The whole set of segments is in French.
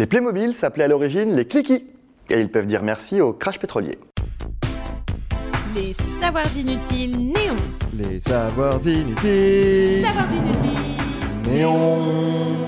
Les Playmobil s'appelaient à l'origine les Clicky, et ils peuvent dire merci au crash pétrolier. Les savoirs inutiles néons. Les savoirs inutiles. Savoirs inutiles. Néons.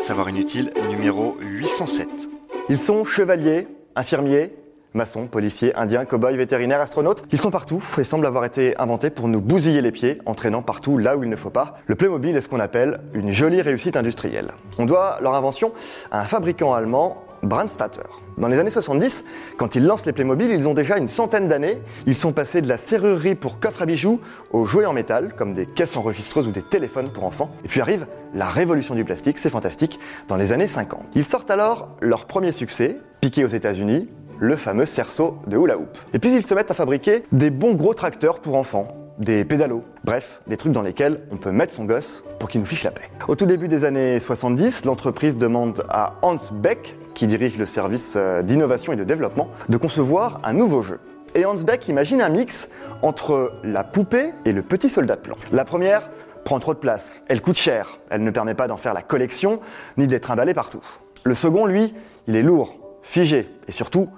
Savoir inutile numéro 807. Ils sont chevaliers, infirmiers, maçons, policiers, indiens, cow-boys, vétérinaires, astronautes. Ils sont partout et semblent avoir été inventés pour nous bousiller les pieds, entraînant partout là où il ne faut pas. Le Playmobil est ce qu'on appelle une jolie réussite industrielle. On doit leur invention à un fabricant allemand, Brandstatter. Dans les années 70, quand ils lancent les Playmobil, ils ont déjà une centaine d'années. Ils sont passés de la serrurerie pour coffre à bijoux aux jouets en métal, comme des caisses enregistreuses ou des téléphones pour enfants. Et puis arrive la révolution du plastique, c'est fantastique, dans les années 50. Ils sortent alors leur premier succès, piqué aux États-Unis, le fameux cerceau de hula hoop. Et puis ils se mettent à fabriquer des bons gros tracteurs pour enfants, des pédalos, bref, des trucs dans lesquels on peut mettre son gosse pour qu'il nous fiche la paix. Au tout début des années 70, l'entreprise demande à Hans Beck, qui dirige le service euh, d'innovation et de développement, de concevoir un nouveau jeu. Et Hans Beck imagine un mix entre la poupée et le petit soldat de plomb. La première prend trop de place, elle coûte cher, elle ne permet pas d'en faire la collection, ni d'être emballée partout. Le second, lui, il est lourd, figé et surtout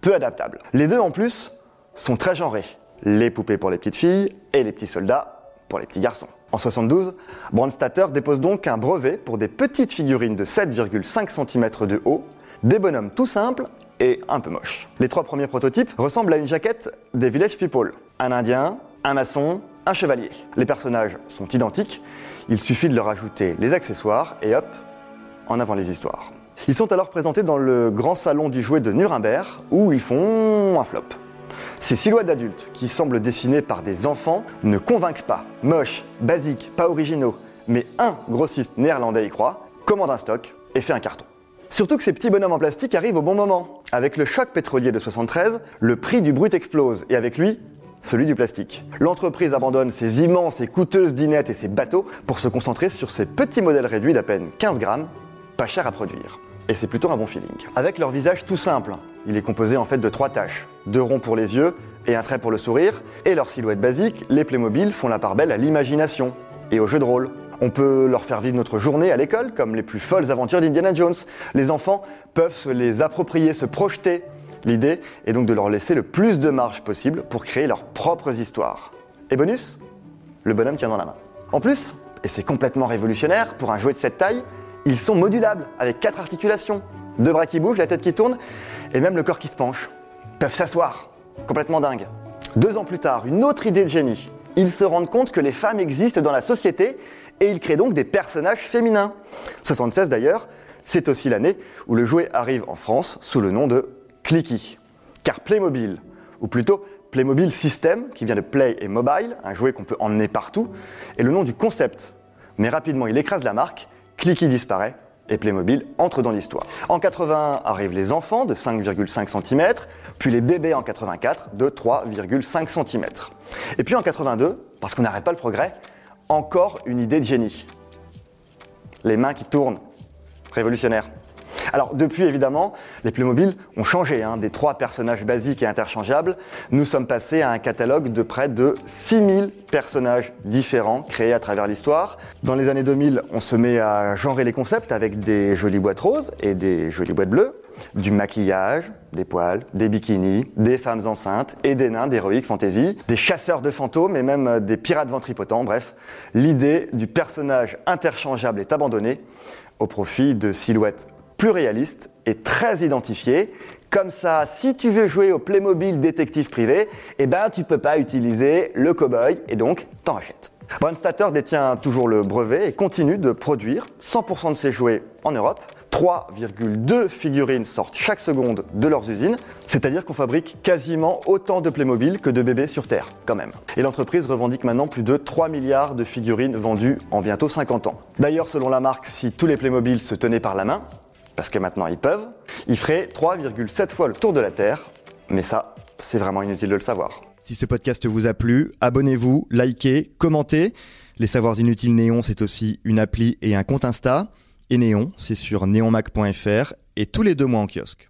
peu adaptable. Les deux en plus sont très genrés. Les poupées pour les petites filles et les petits soldats pour les petits garçons. En 72, Brandstatter dépose donc un brevet pour des petites figurines de 7,5 cm de haut, des bonhommes tout simples et un peu moches. Les trois premiers prototypes ressemblent à une jaquette des Village People. Un indien, un maçon, un chevalier. Les personnages sont identiques, il suffit de leur ajouter les accessoires et hop, en avant les histoires. Ils sont alors présentés dans le grand salon du jouet de Nuremberg où ils font un flop. Ces silhouettes d'adultes, qui semblent dessinées par des enfants, ne convainquent pas. Moches, basiques, pas originaux. Mais un grossiste néerlandais y croit, commande un stock et fait un carton. Surtout que ces petits bonhommes en plastique arrivent au bon moment. Avec le choc pétrolier de 73, le prix du brut explose et avec lui, celui du plastique. L'entreprise abandonne ses immenses et coûteuses dinettes et ses bateaux pour se concentrer sur ces petits modèles réduits d'à peine 15 grammes, pas chers à produire et c'est plutôt un bon feeling. Avec leur visage tout simple, il est composé en fait de trois taches, deux ronds pour les yeux et un trait pour le sourire, et leur silhouette basique, les Playmobil font la part belle à l'imagination et au jeu de rôle. On peut leur faire vivre notre journée à l'école comme les plus folles aventures d'Indiana Jones. Les enfants peuvent se les approprier, se projeter. L'idée est donc de leur laisser le plus de marge possible pour créer leurs propres histoires. Et bonus, le bonhomme tient dans la main. En plus, et c'est complètement révolutionnaire pour un jouet de cette taille, ils sont modulables avec quatre articulations, deux bras qui bougent, la tête qui tourne et même le corps qui se penche. Ils peuvent s'asseoir, complètement dingue. Deux ans plus tard, une autre idée de génie. Ils se rendent compte que les femmes existent dans la société et ils créent donc des personnages féminins. 76 d'ailleurs, c'est aussi l'année où le jouet arrive en France sous le nom de Clicky. Car Playmobil, ou plutôt Playmobil System, qui vient de Play et Mobile, un jouet qu'on peut emmener partout, est le nom du concept. Mais rapidement, il écrase la marque Clicky disparaît et Playmobil entre dans l'histoire. En 80 arrivent les enfants de 5,5 cm, puis les bébés en 84 de 3,5 cm. Et puis en 82, parce qu'on n'arrête pas le progrès, encore une idée de génie. Les mains qui tournent. Révolutionnaire. Alors depuis évidemment, les Playmobil ont changé. Hein. Des trois personnages basiques et interchangeables, nous sommes passés à un catalogue de près de 6000 personnages différents créés à travers l'histoire. Dans les années 2000, on se met à genrer les concepts avec des jolies boîtes roses et des jolies boîtes bleues, du maquillage, des poils, des bikinis, des femmes enceintes et des nains d'héroïque fantasy, des chasseurs de fantômes et même des pirates ventripotents. Bref, l'idée du personnage interchangeable est abandonnée au profit de silhouettes plus réaliste et très identifié. Comme ça, si tu veux jouer au Playmobil détective privé, eh ben tu peux pas utiliser le cowboy et donc t'en rachètes. Brandstatter détient toujours le brevet et continue de produire 100% de ses jouets en Europe. 3,2 figurines sortent chaque seconde de leurs usines, c'est-à-dire qu'on fabrique quasiment autant de Playmobil que de bébés sur Terre, quand même. Et l'entreprise revendique maintenant plus de 3 milliards de figurines vendues en bientôt 50 ans. D'ailleurs, selon la marque, si tous les Playmobil se tenaient par la main, parce que maintenant ils peuvent, ils feraient 3,7 fois le tour de la Terre. Mais ça, c'est vraiment inutile de le savoir. Si ce podcast vous a plu, abonnez-vous, likez, commentez. Les Savoirs Inutiles Néon, c'est aussi une appli et un compte Insta. Et Néon, c'est sur neonmac.fr et tous les deux mois en kiosque.